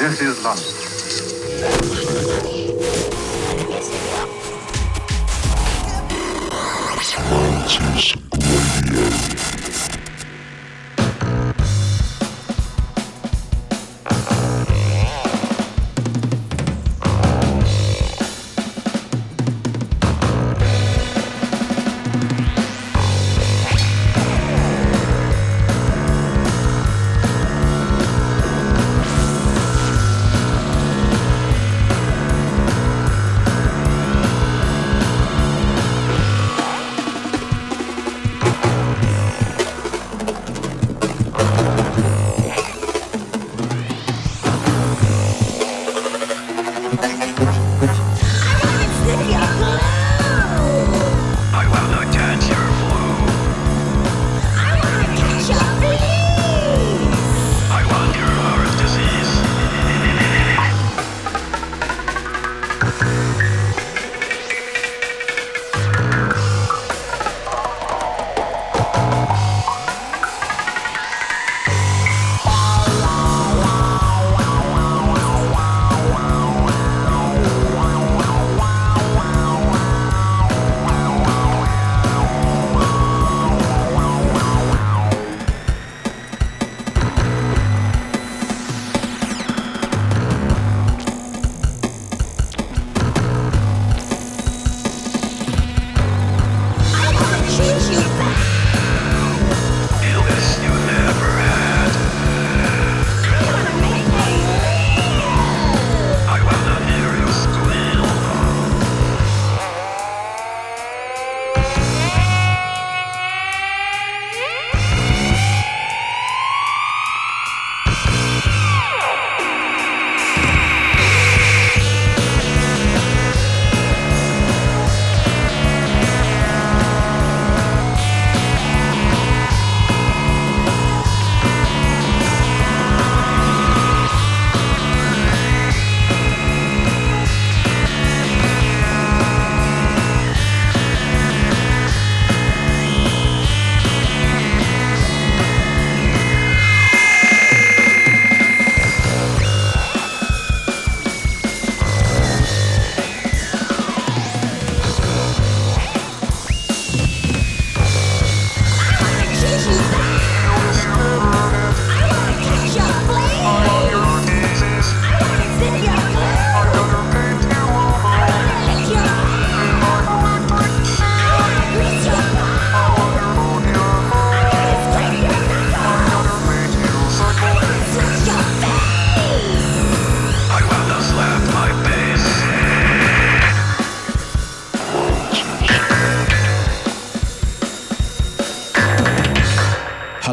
This is London. I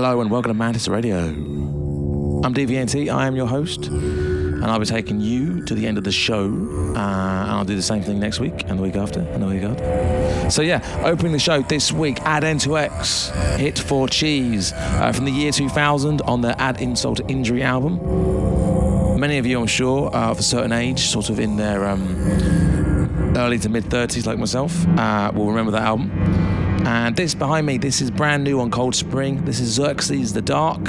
Hello and welcome to Mantis Radio. I'm DVNT, I am your host, and I'll be taking you to the end of the show. Uh, and I'll do the same thing next week, and the week after, and the week after. So, yeah, opening the show this week, Add N to X, Hit for Cheese, uh, from the year 2000 on the Add Insult to Injury album. Many of you, I'm sure, are of a certain age, sort of in their um, early to mid 30s, like myself, uh, will remember that album. And this behind me, this is brand new on Cold Spring. This is Xerxes the Dark.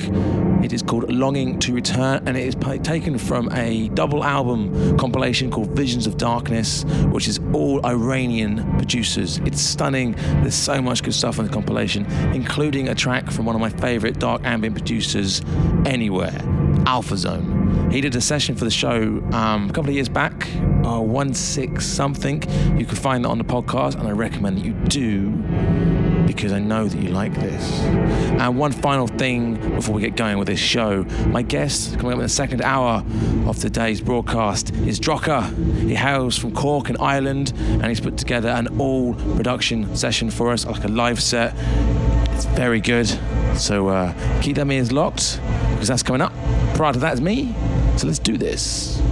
It is called Longing to Return, and it is taken from a double album compilation called Visions of Darkness, which is all Iranian producers. It's stunning. There's so much good stuff on the compilation, including a track from one of my favorite dark ambient producers anywhere, Alphaxone. He did a session for the show um, a couple of years back, uh, one six something. You can find that on the podcast, and I recommend that you do because I know that you like this. And one final thing before we get going with this show my guest coming up in the second hour of today's broadcast is DROKKR. He hails from Cork in Ireland and he's put together an all production session for us, like a live set. It's very good. So uh, keep them ears locked because that's coming up. Prior to that is me. So let's do this.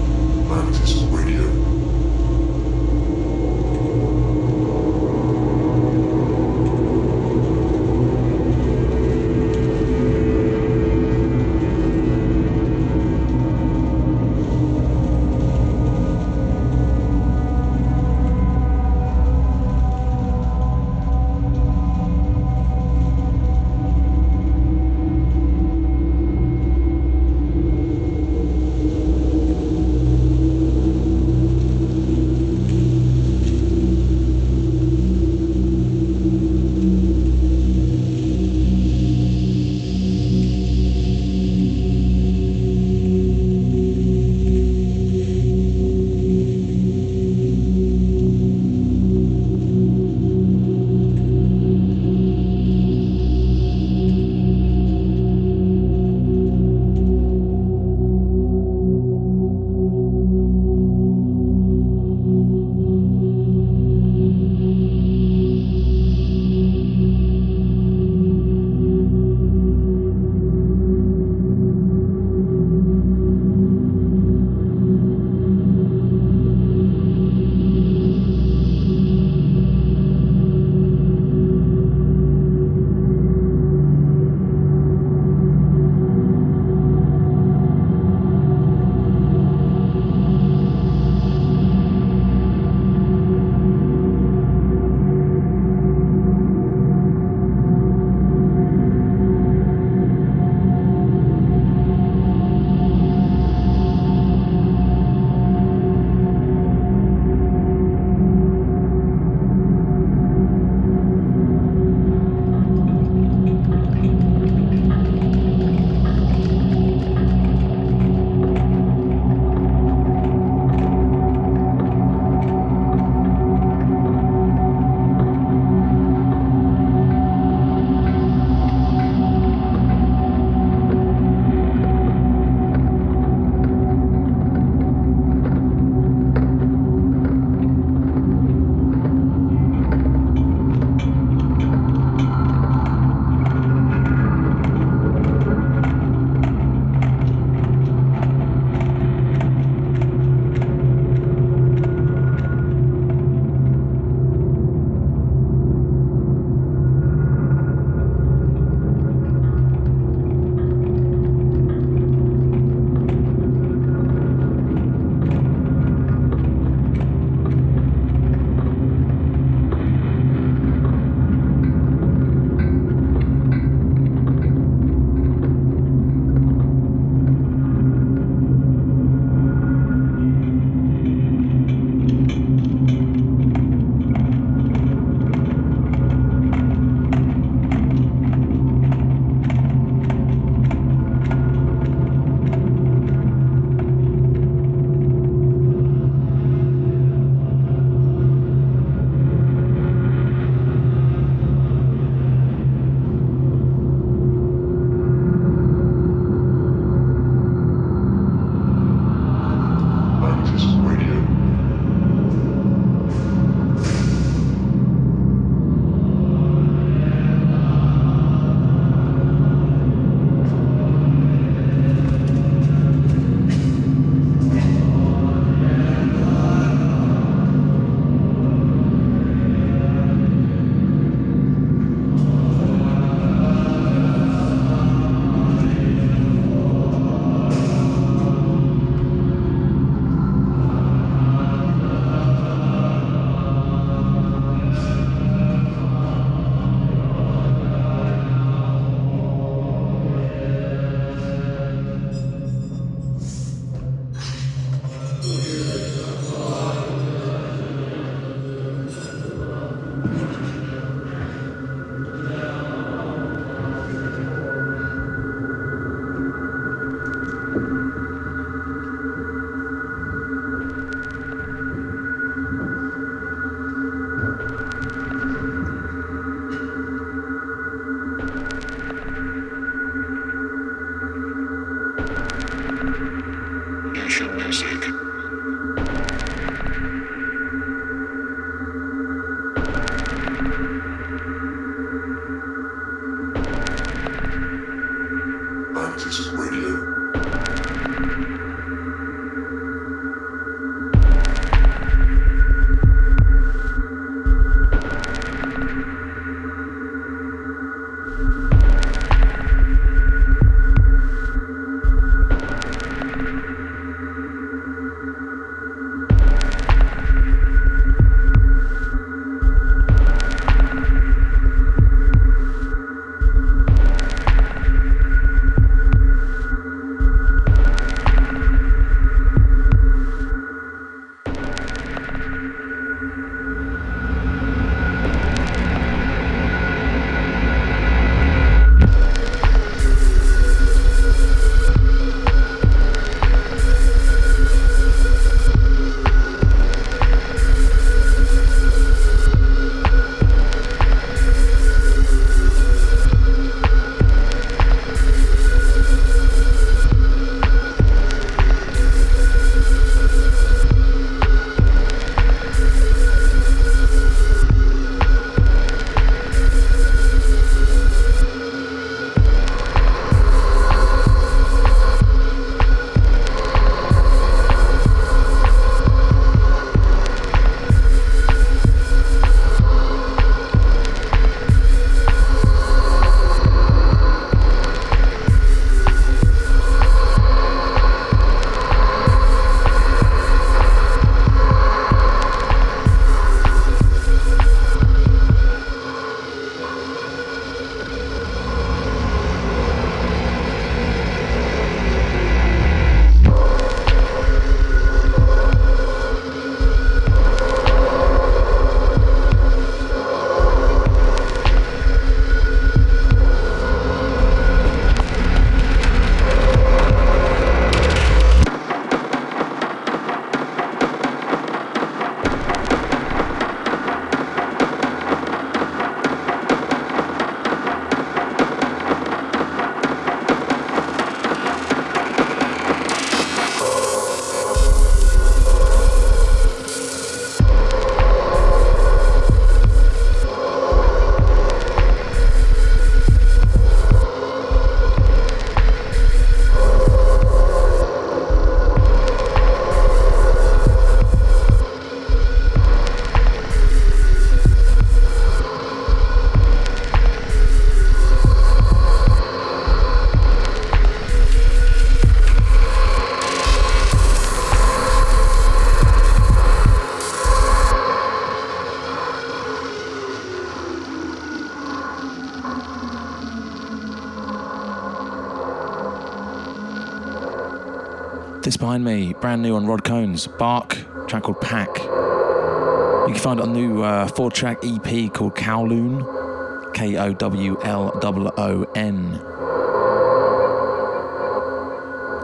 This behind me, brand new on Rod Cones, Bark, track called Pack. You can find it on a new uh, four track EP called Kowloon, K O W L O O N.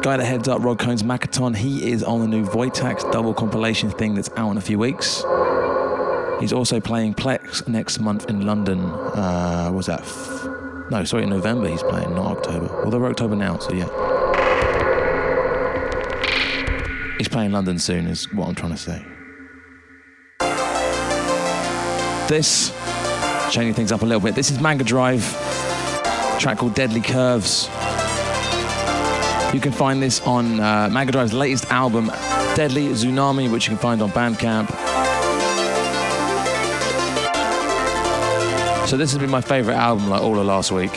Guy that heads up Rod Cones Macaton, he is on the new Voitax double compilation thing that's out in a few weeks. He's also playing Plex next month in London. Uh, was that? F- no, sorry, in November he's playing, not October. Although we're October now, so yeah. He's playing London soon, is what I'm trying to say. This, changing things up a little bit, this is Manga Drive, track called Deadly Curves. You can find this on uh, Manga Drive's latest album, Deadly Tsunami, which you can find on Bandcamp. So this has been my favourite album like all of last week.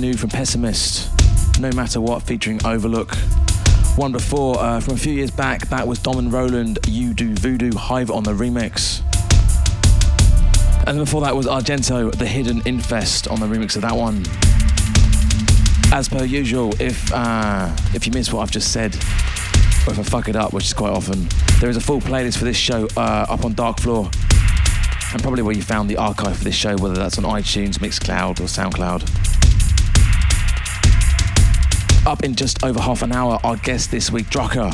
New from Pessimist. No Matter What featuring Overlook. One before, uh, from a few years back, that was Dom and Roland, You Do Voodoo, Hive on the remix. And before that was Argento, The Hidden Infest on the remix of that one. As per usual, if uh, if you miss what I've just said, or if I fuck it up, which is quite often, there is a full playlist for this show uh, up on Dark Floor, and probably where you found the archive for this show, whether that's on iTunes, Mixcloud, or SoundCloud. Up in just over half an hour, our guest this week, DROKKR.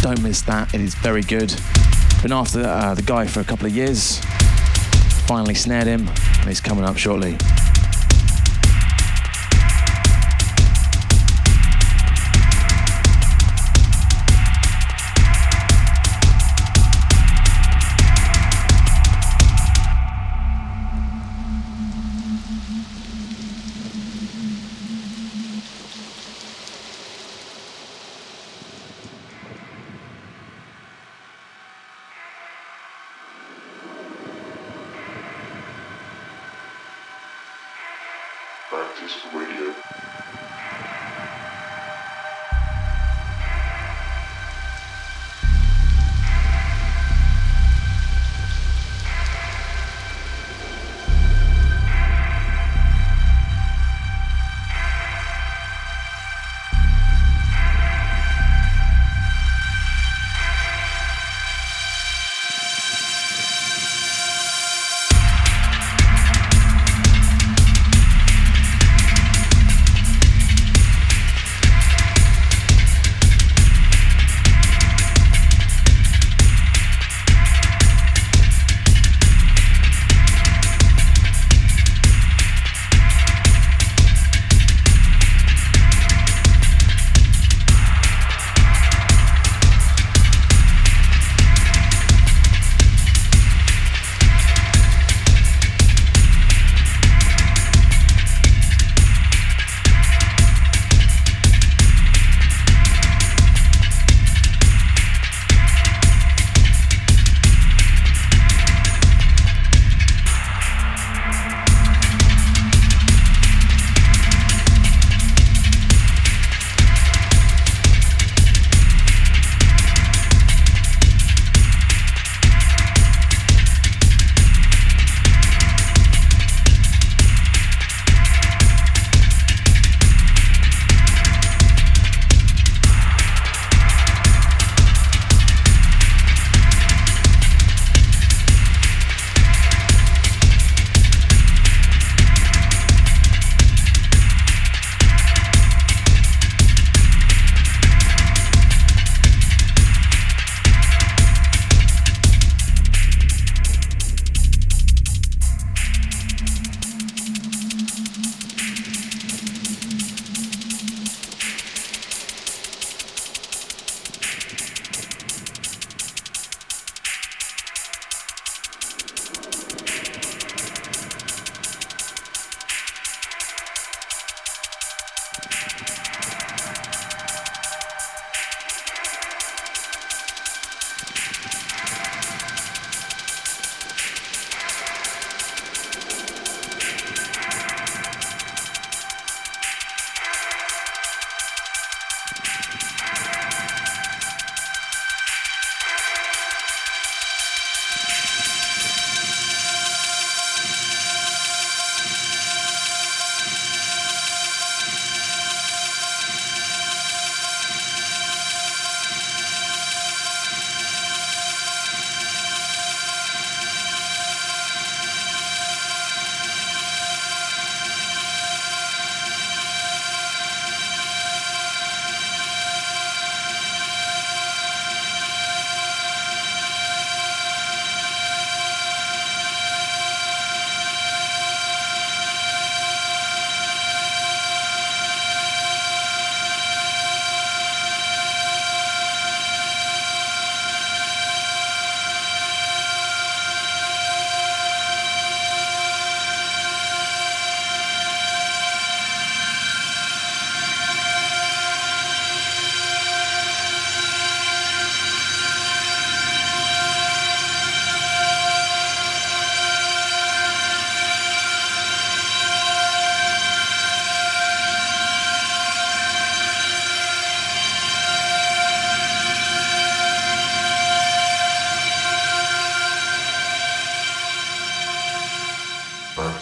Don't miss that, it is very good. Been after uh, the guy for a couple of years, finally snared him, and he's coming up shortly.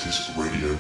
Mantis Radio.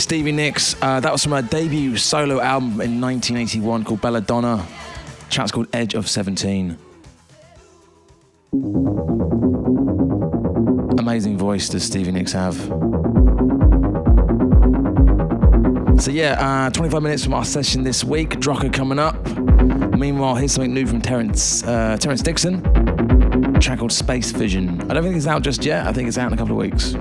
Stevie Nicks. Uh, that was from her debut solo album in 1981 called Belladonna. The track's called Edge of 17. Amazing voice does Stevie Nicks have. So yeah, uh, 25 minutes from our session this week. DROKKR coming up. Meanwhile, here's something new from Terrence, uh, Terrence Dixon. Track called Space Vision. I don't think it's out just yet. I think it's out in a couple of weeks.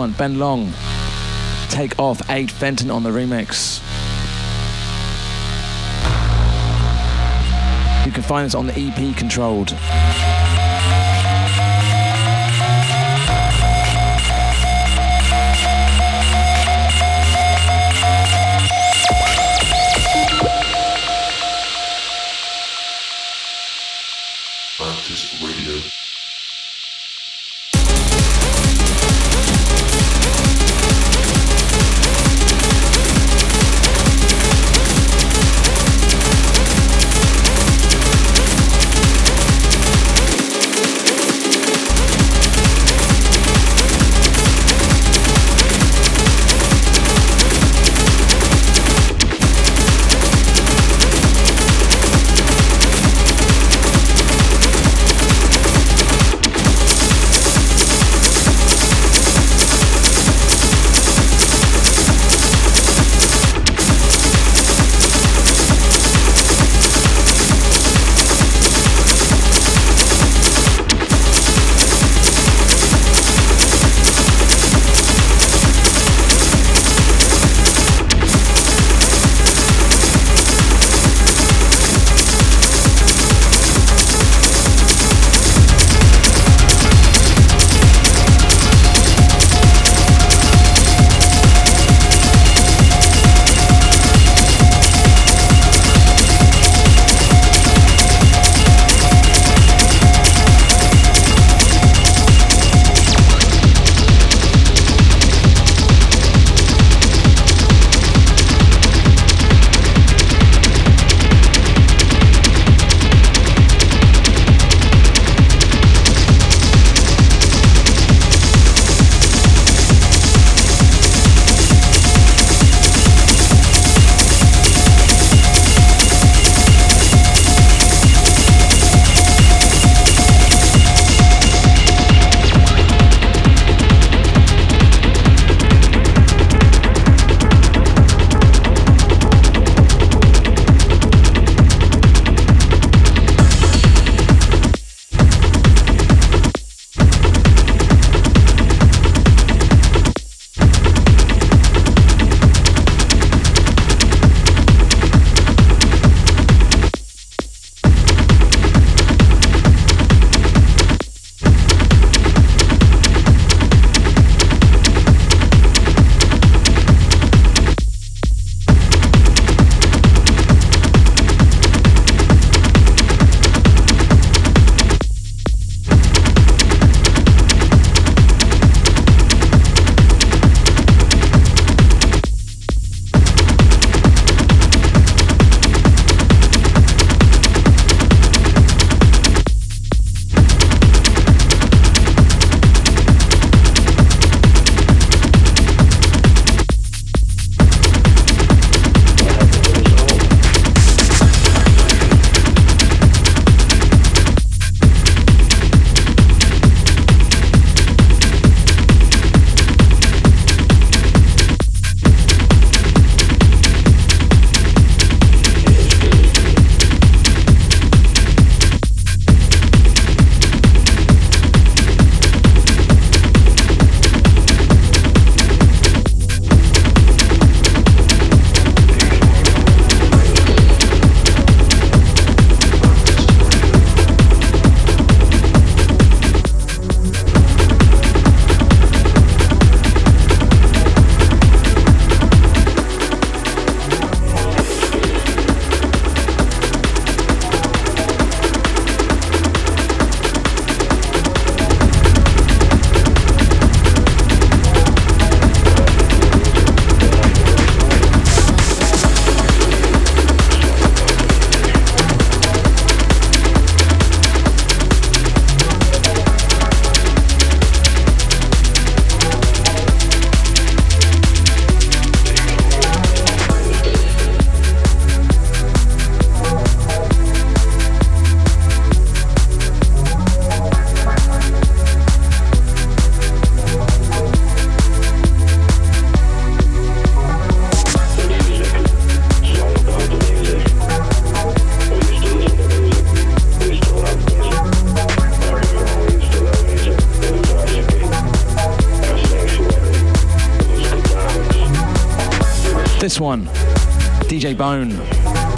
One, Ben Long. Take off 8 Fenton on the remix. You can find this on the EP Controlled.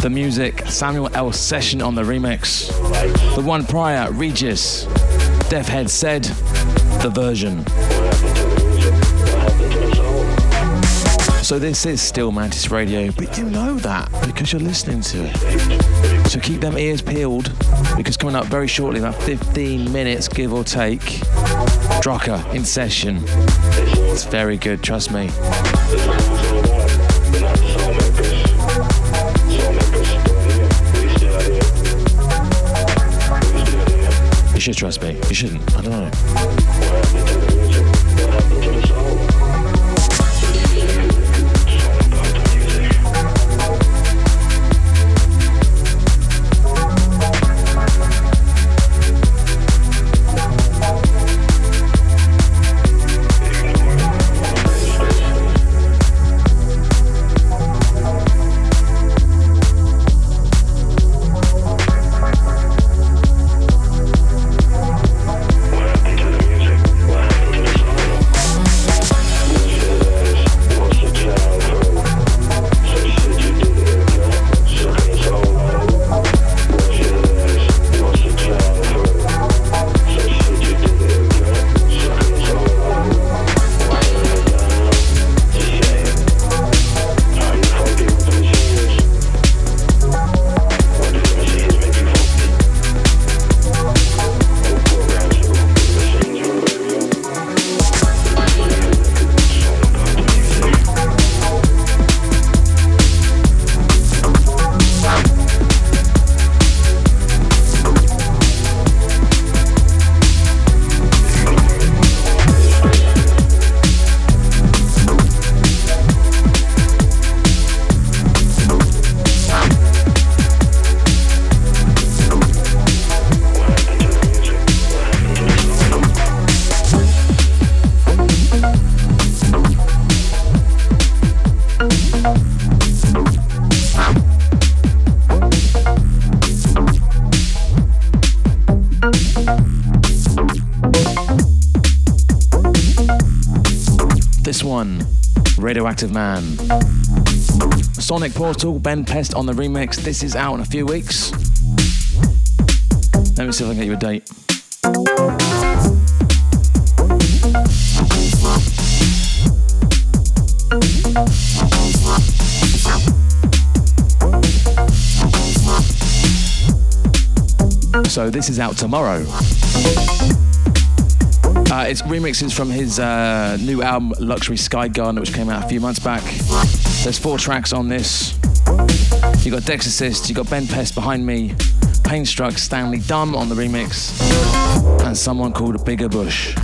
The music, Samuel L. Session on the remix. The one prior, Regis, Deaf Head said, the version. So this is still Mantis Radio, but you know that because you're listening to it. So keep them ears peeled because coming up very shortly, about 15 minutes give or take, DROKKR in session. It's very good, trust me. Should trust me. You shouldn't. I don't know. Radioactive Man. Sonic Portal, Ben Pest on the remix. This is out in a few weeks. Let me see if I can get you a date. So this is out tomorrow. Uh, it's remixes from his uh, new album Luxury Sky Garden, which came out a few months back. There's four tracks on this. You got Dex Assist, you got Ben Pest behind me, Painstruck, Stanley Dumb on the remix, and someone called Biggabush.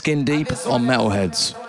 Skin Deep on Metalheadz.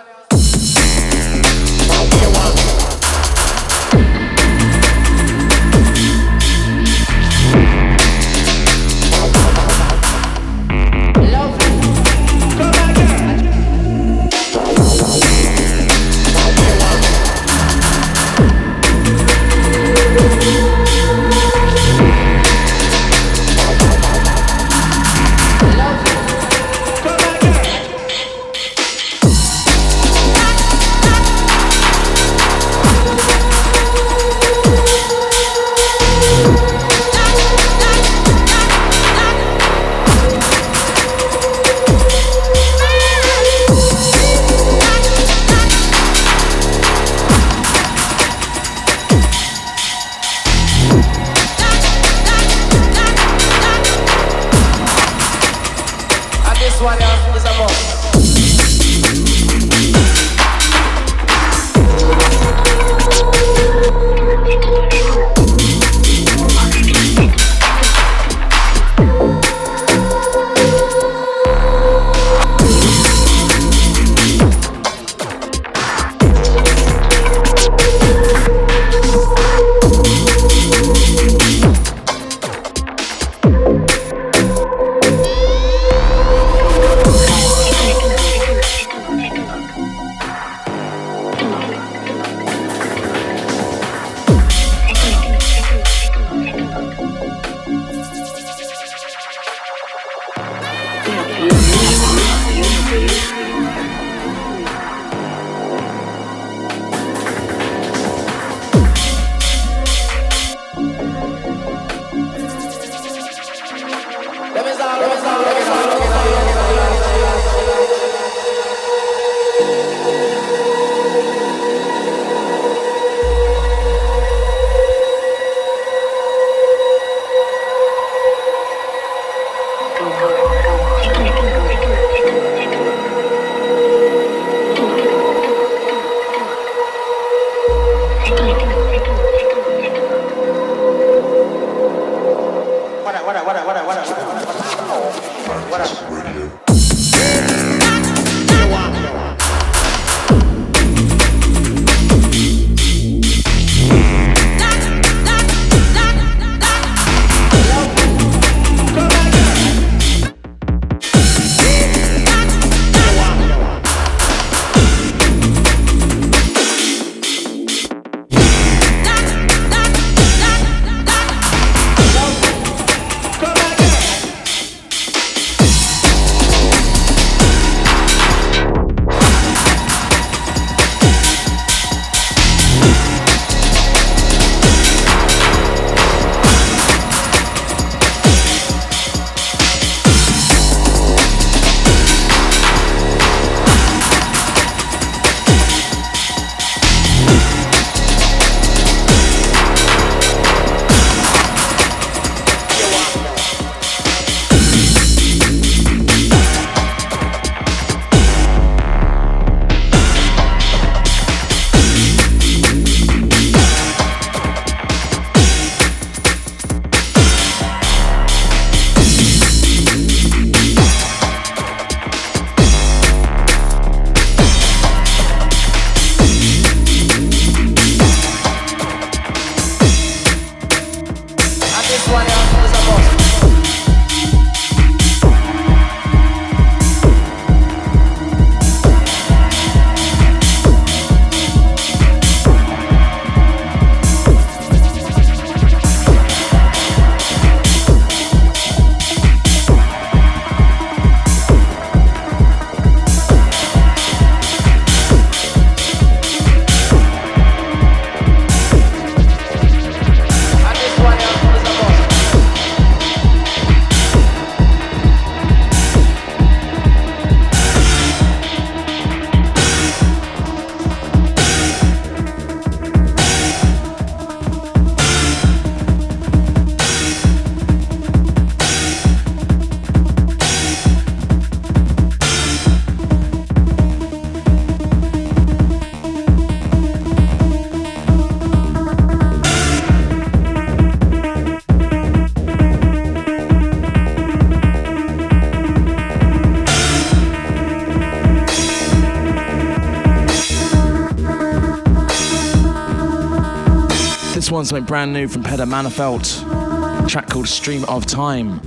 Something brand new from Peter Mannerfelt. Track called Stream of Time.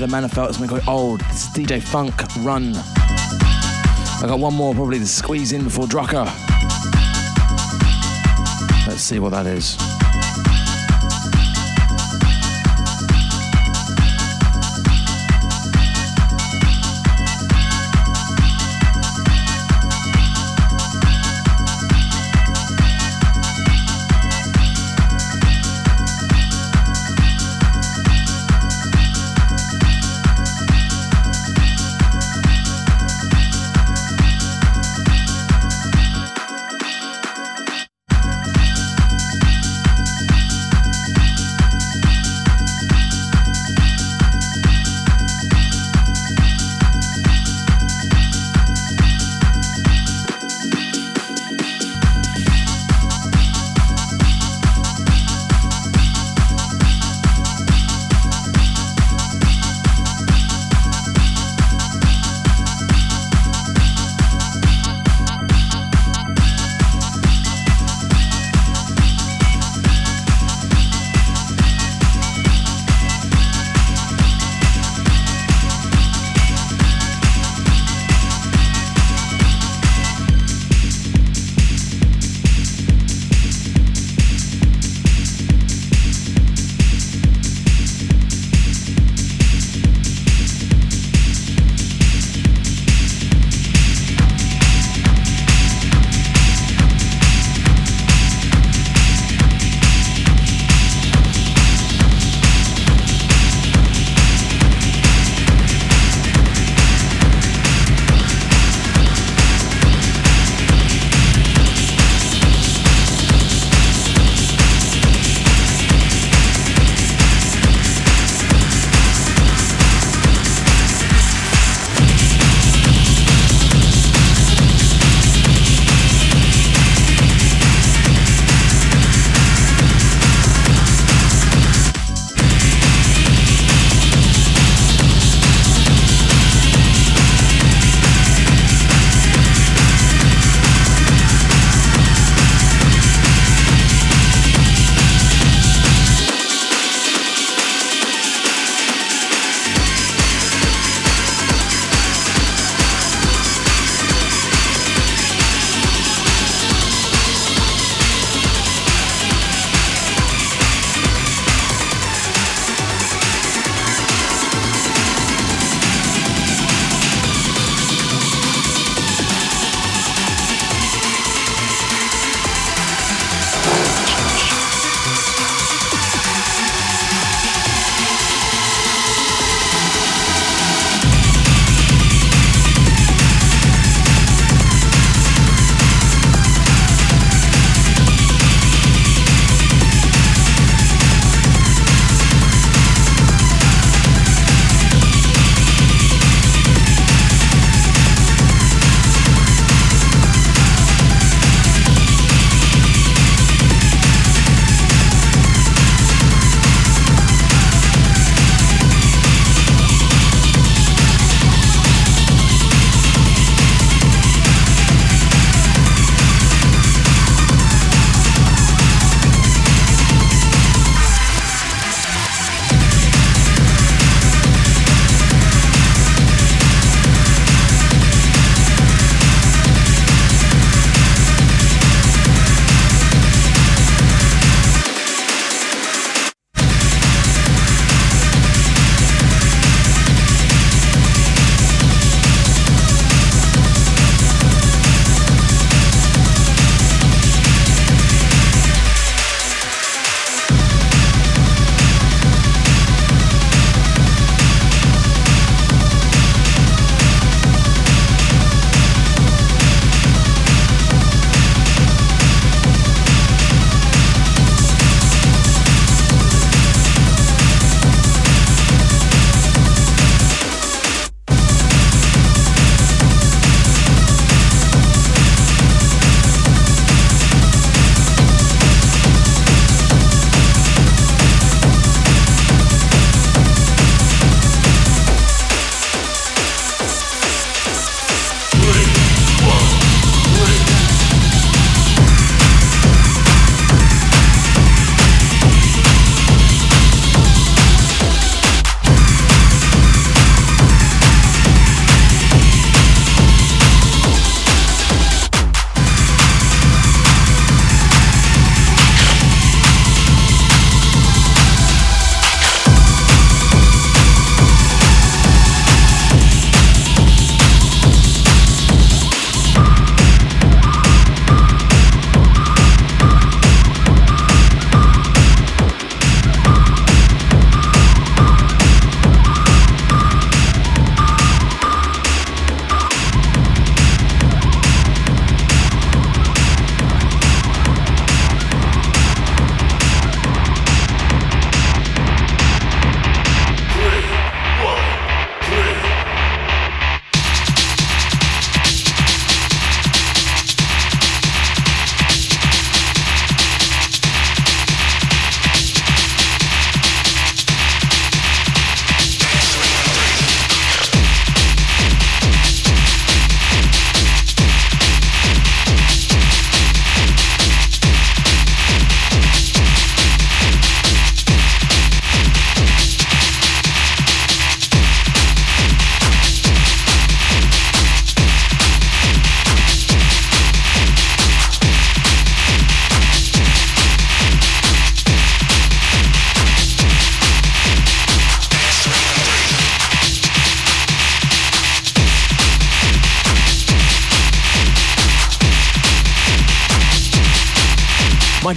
That Peter Mannerfelt, something quite old. Is DJ Funk Run. I got one more probably to squeeze in before DROKKR. Let's see what that is.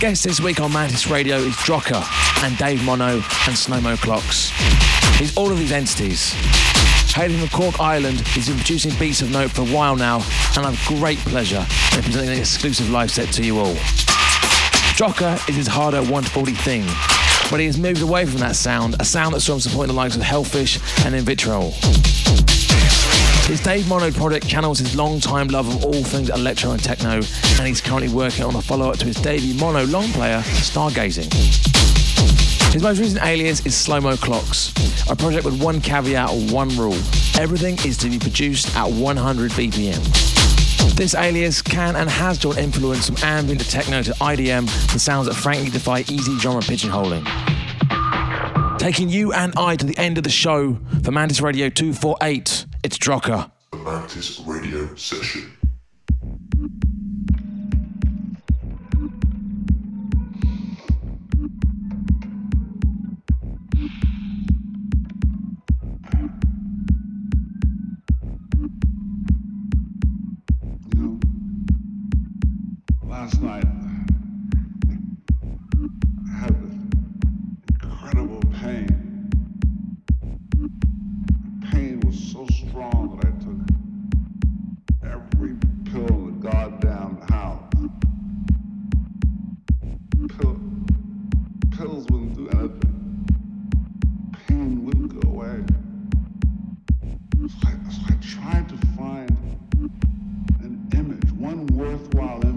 My guests this week on Mantis Radio is DROKKR and Dave Mono and Slow Mo Clocks. He's all of these entities. Hailing from Cork Ireland, he's been producing beats of note for a while now, and I have great pleasure in presenting an exclusive live set to you all. DROKKR is his harder 140 thing, but he has moved away from that sound, a sound that saw him supporting the likes of Hellfish and In Vitro. His Dave Mono project channels his long-time love of all things electro and techno, and he's currently working on a follow-up to his Davey Mono long player, Stargazing. His most recent alias is Slow Mo Clocks, a project with one caveat or one rule. Everything is to be produced at 100 BPM. This alias can and has drawn influence from ambient to techno to IDM and sounds that frankly defy easy genre pigeonholing. Taking you and I to the end of the show for Mantis Radio 248, it's DROKKR. The Mantis Radio Session. Worthwhile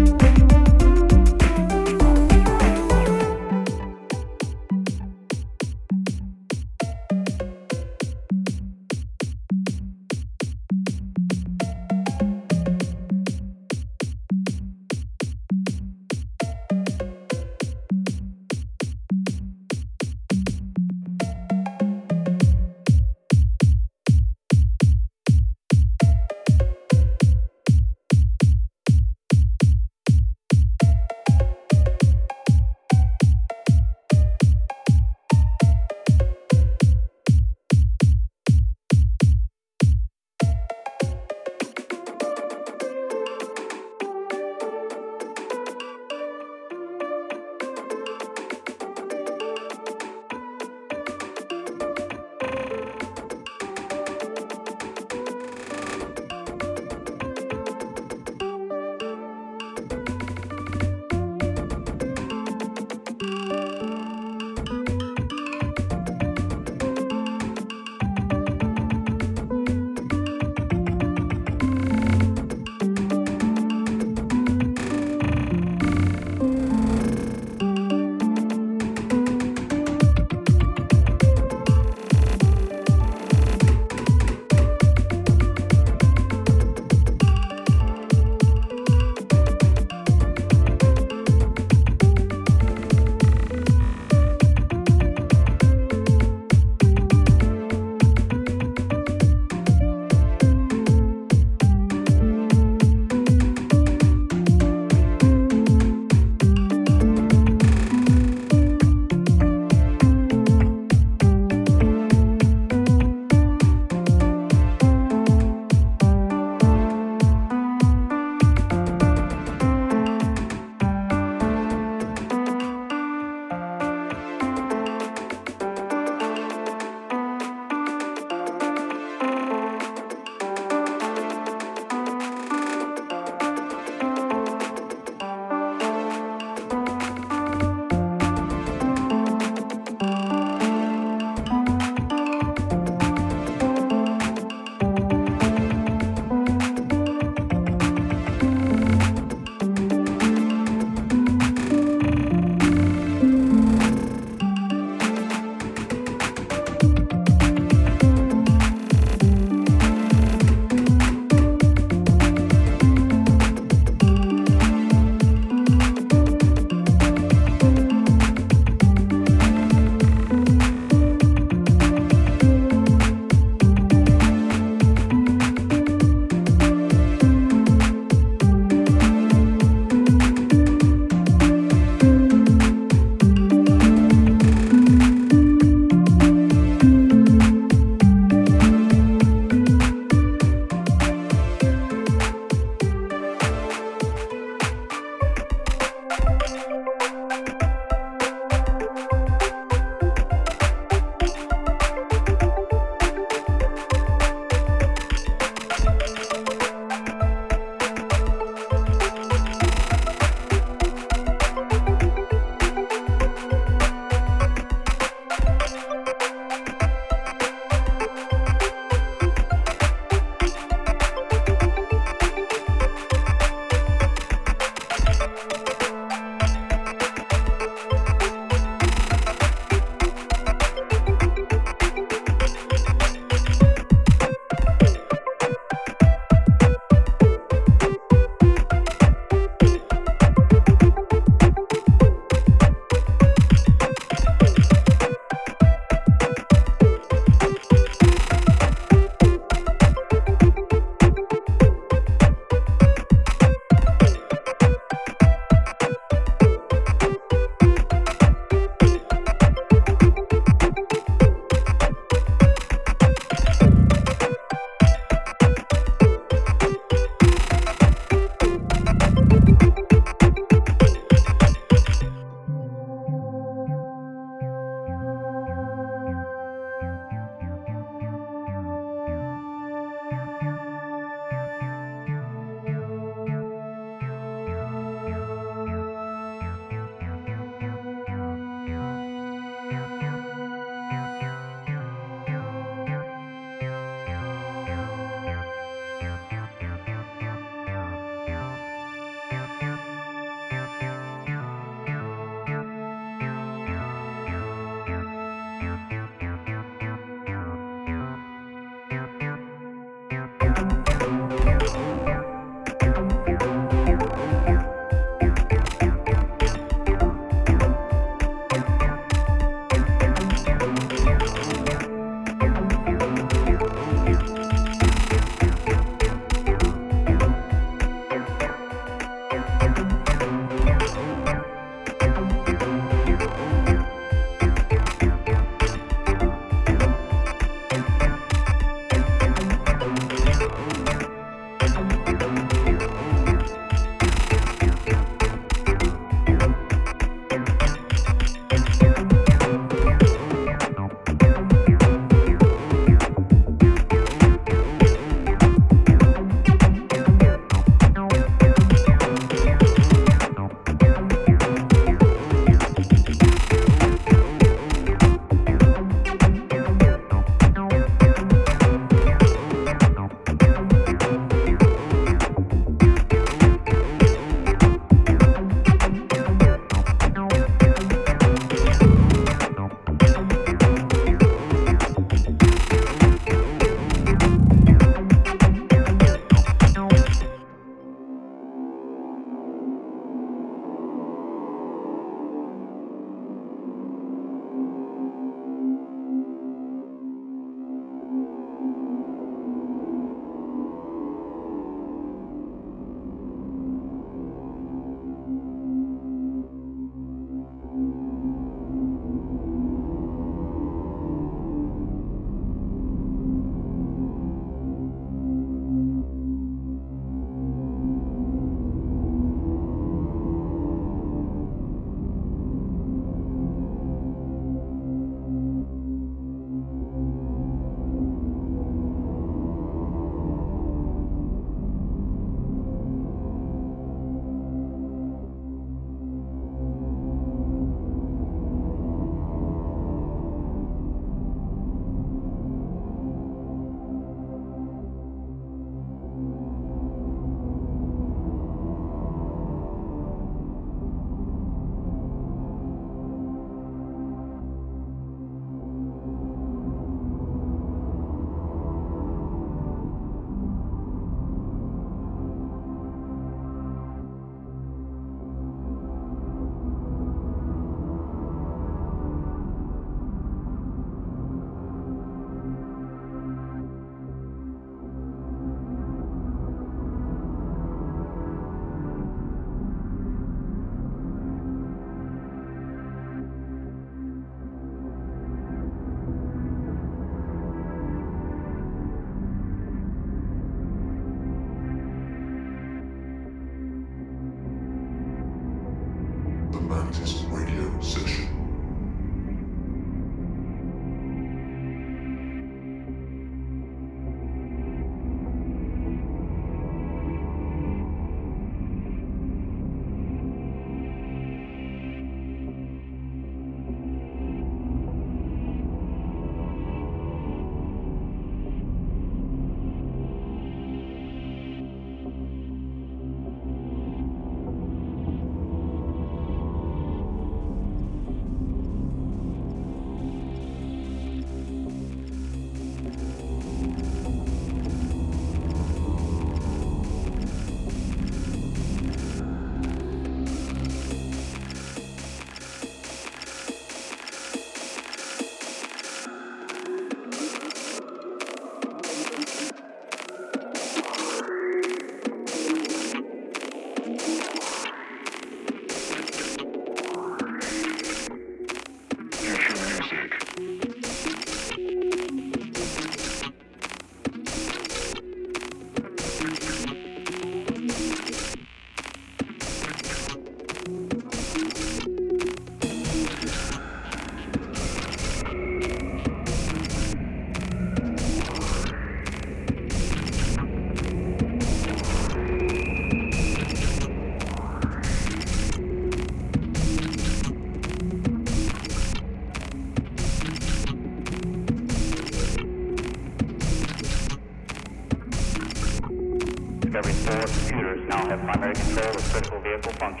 critical vehicle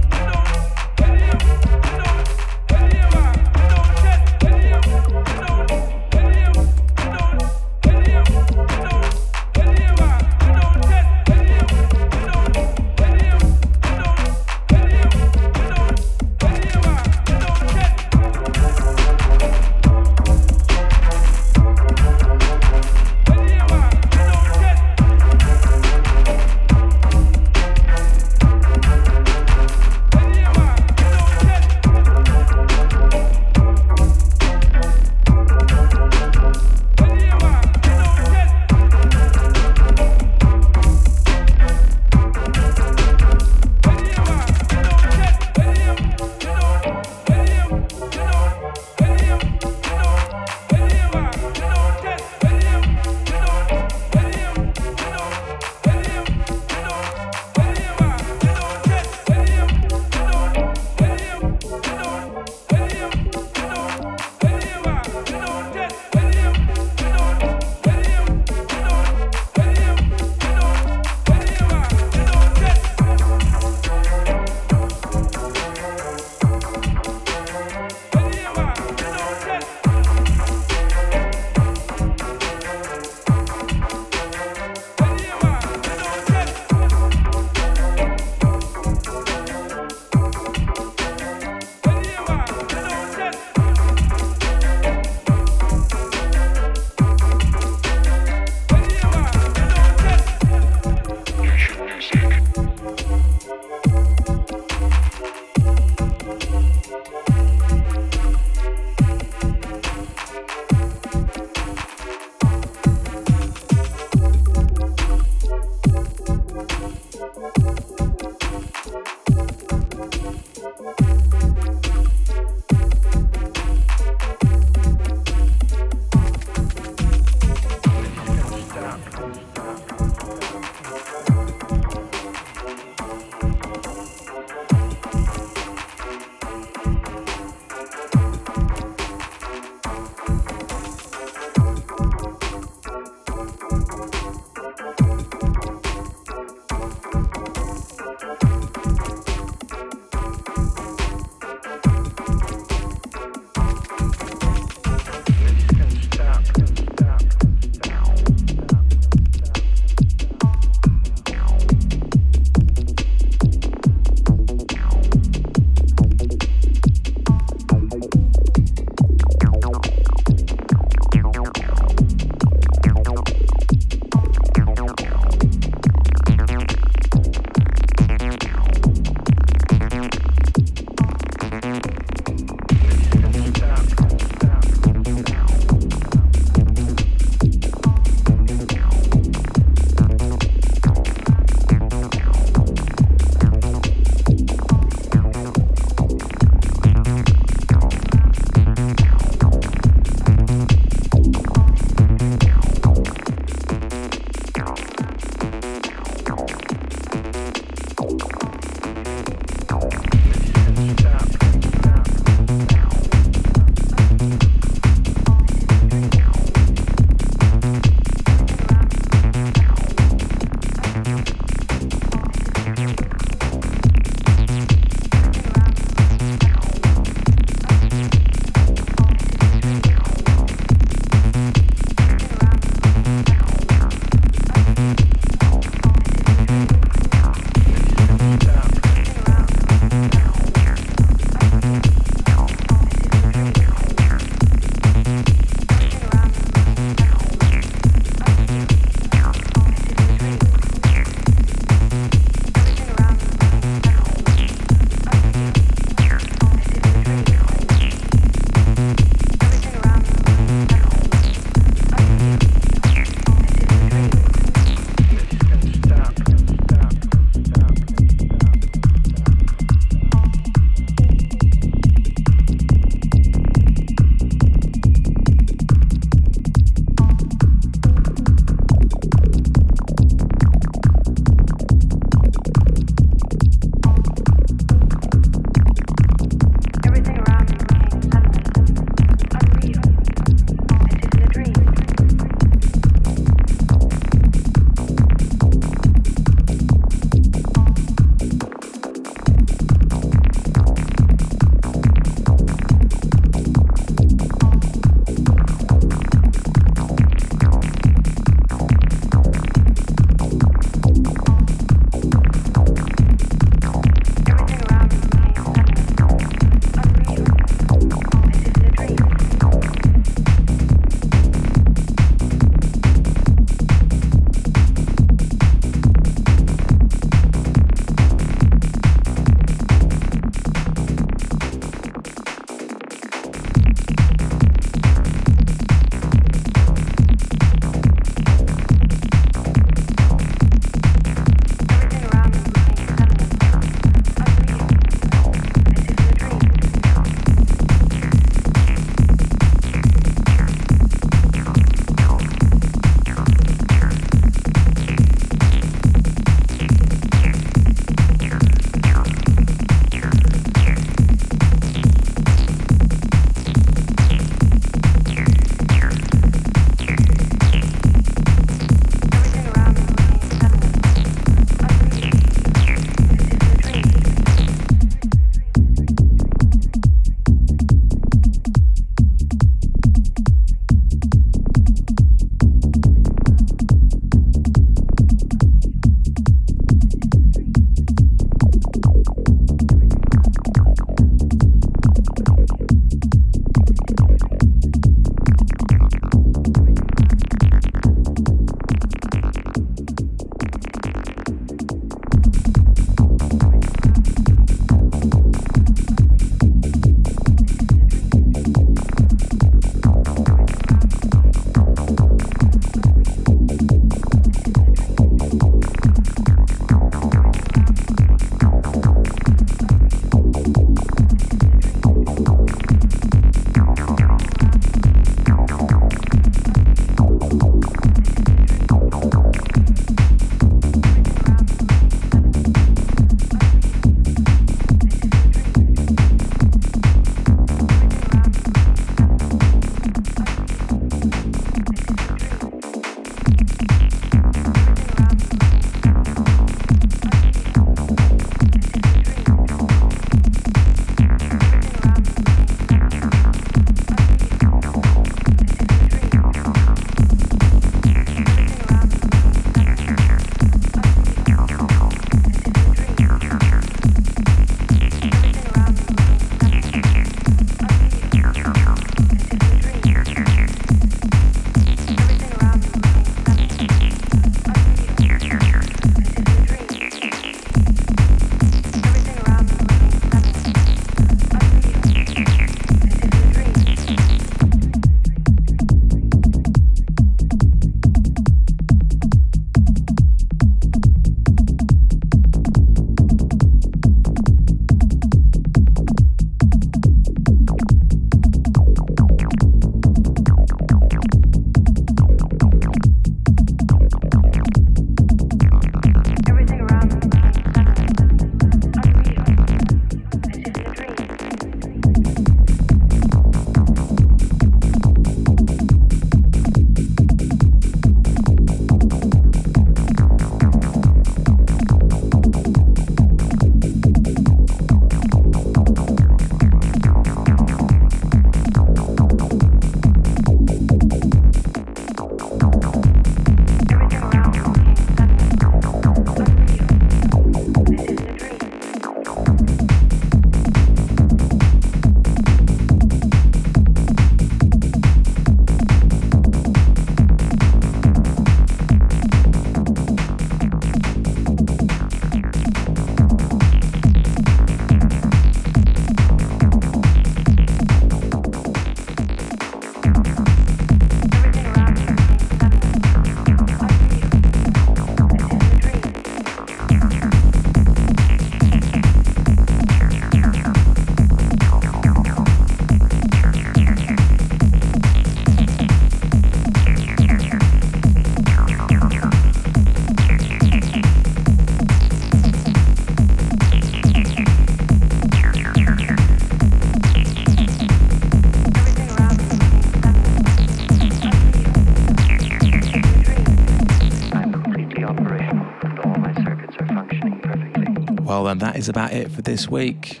Then that is about it for this week.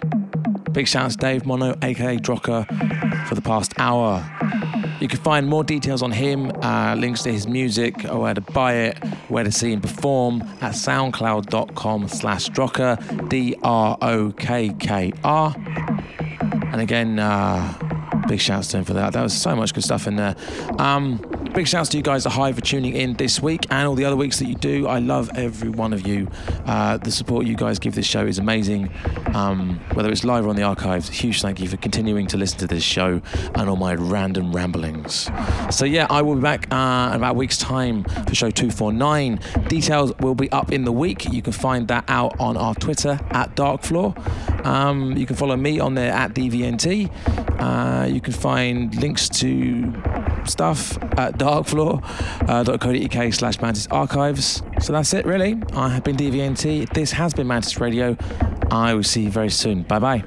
Big shout out to Dave Mono, aka DROKKR, for the past hour. You can find more details on him, uh, links to his music, where to buy it, where to see him perform at soundcloud.com slash DROKKR, D-R-O-K-K-R. And again, uh, big shouts to him for that. That was so much good stuff in there. Um, big shouts to you guys at Hive for tuning in this week and all the other weeks that you do. I love every one of you. Uh, the support you guys give this show is amazing. Um, whether it's live or on the archives, huge thank you for continuing to listen to this show and all my random ramblings. So yeah, I will be back uh, in about a week's time for show 249. Details will be up in the week. You can find that out on our Twitter at Darkfloor. Um, you can follow me on there at DVNT. Uh, you can find links to stuff at darkfloor.co.uk uh, slash mantis archives. So that's it, really. I have been DVNT. This has been Mantis Radio. I will see you very soon. Bye bye.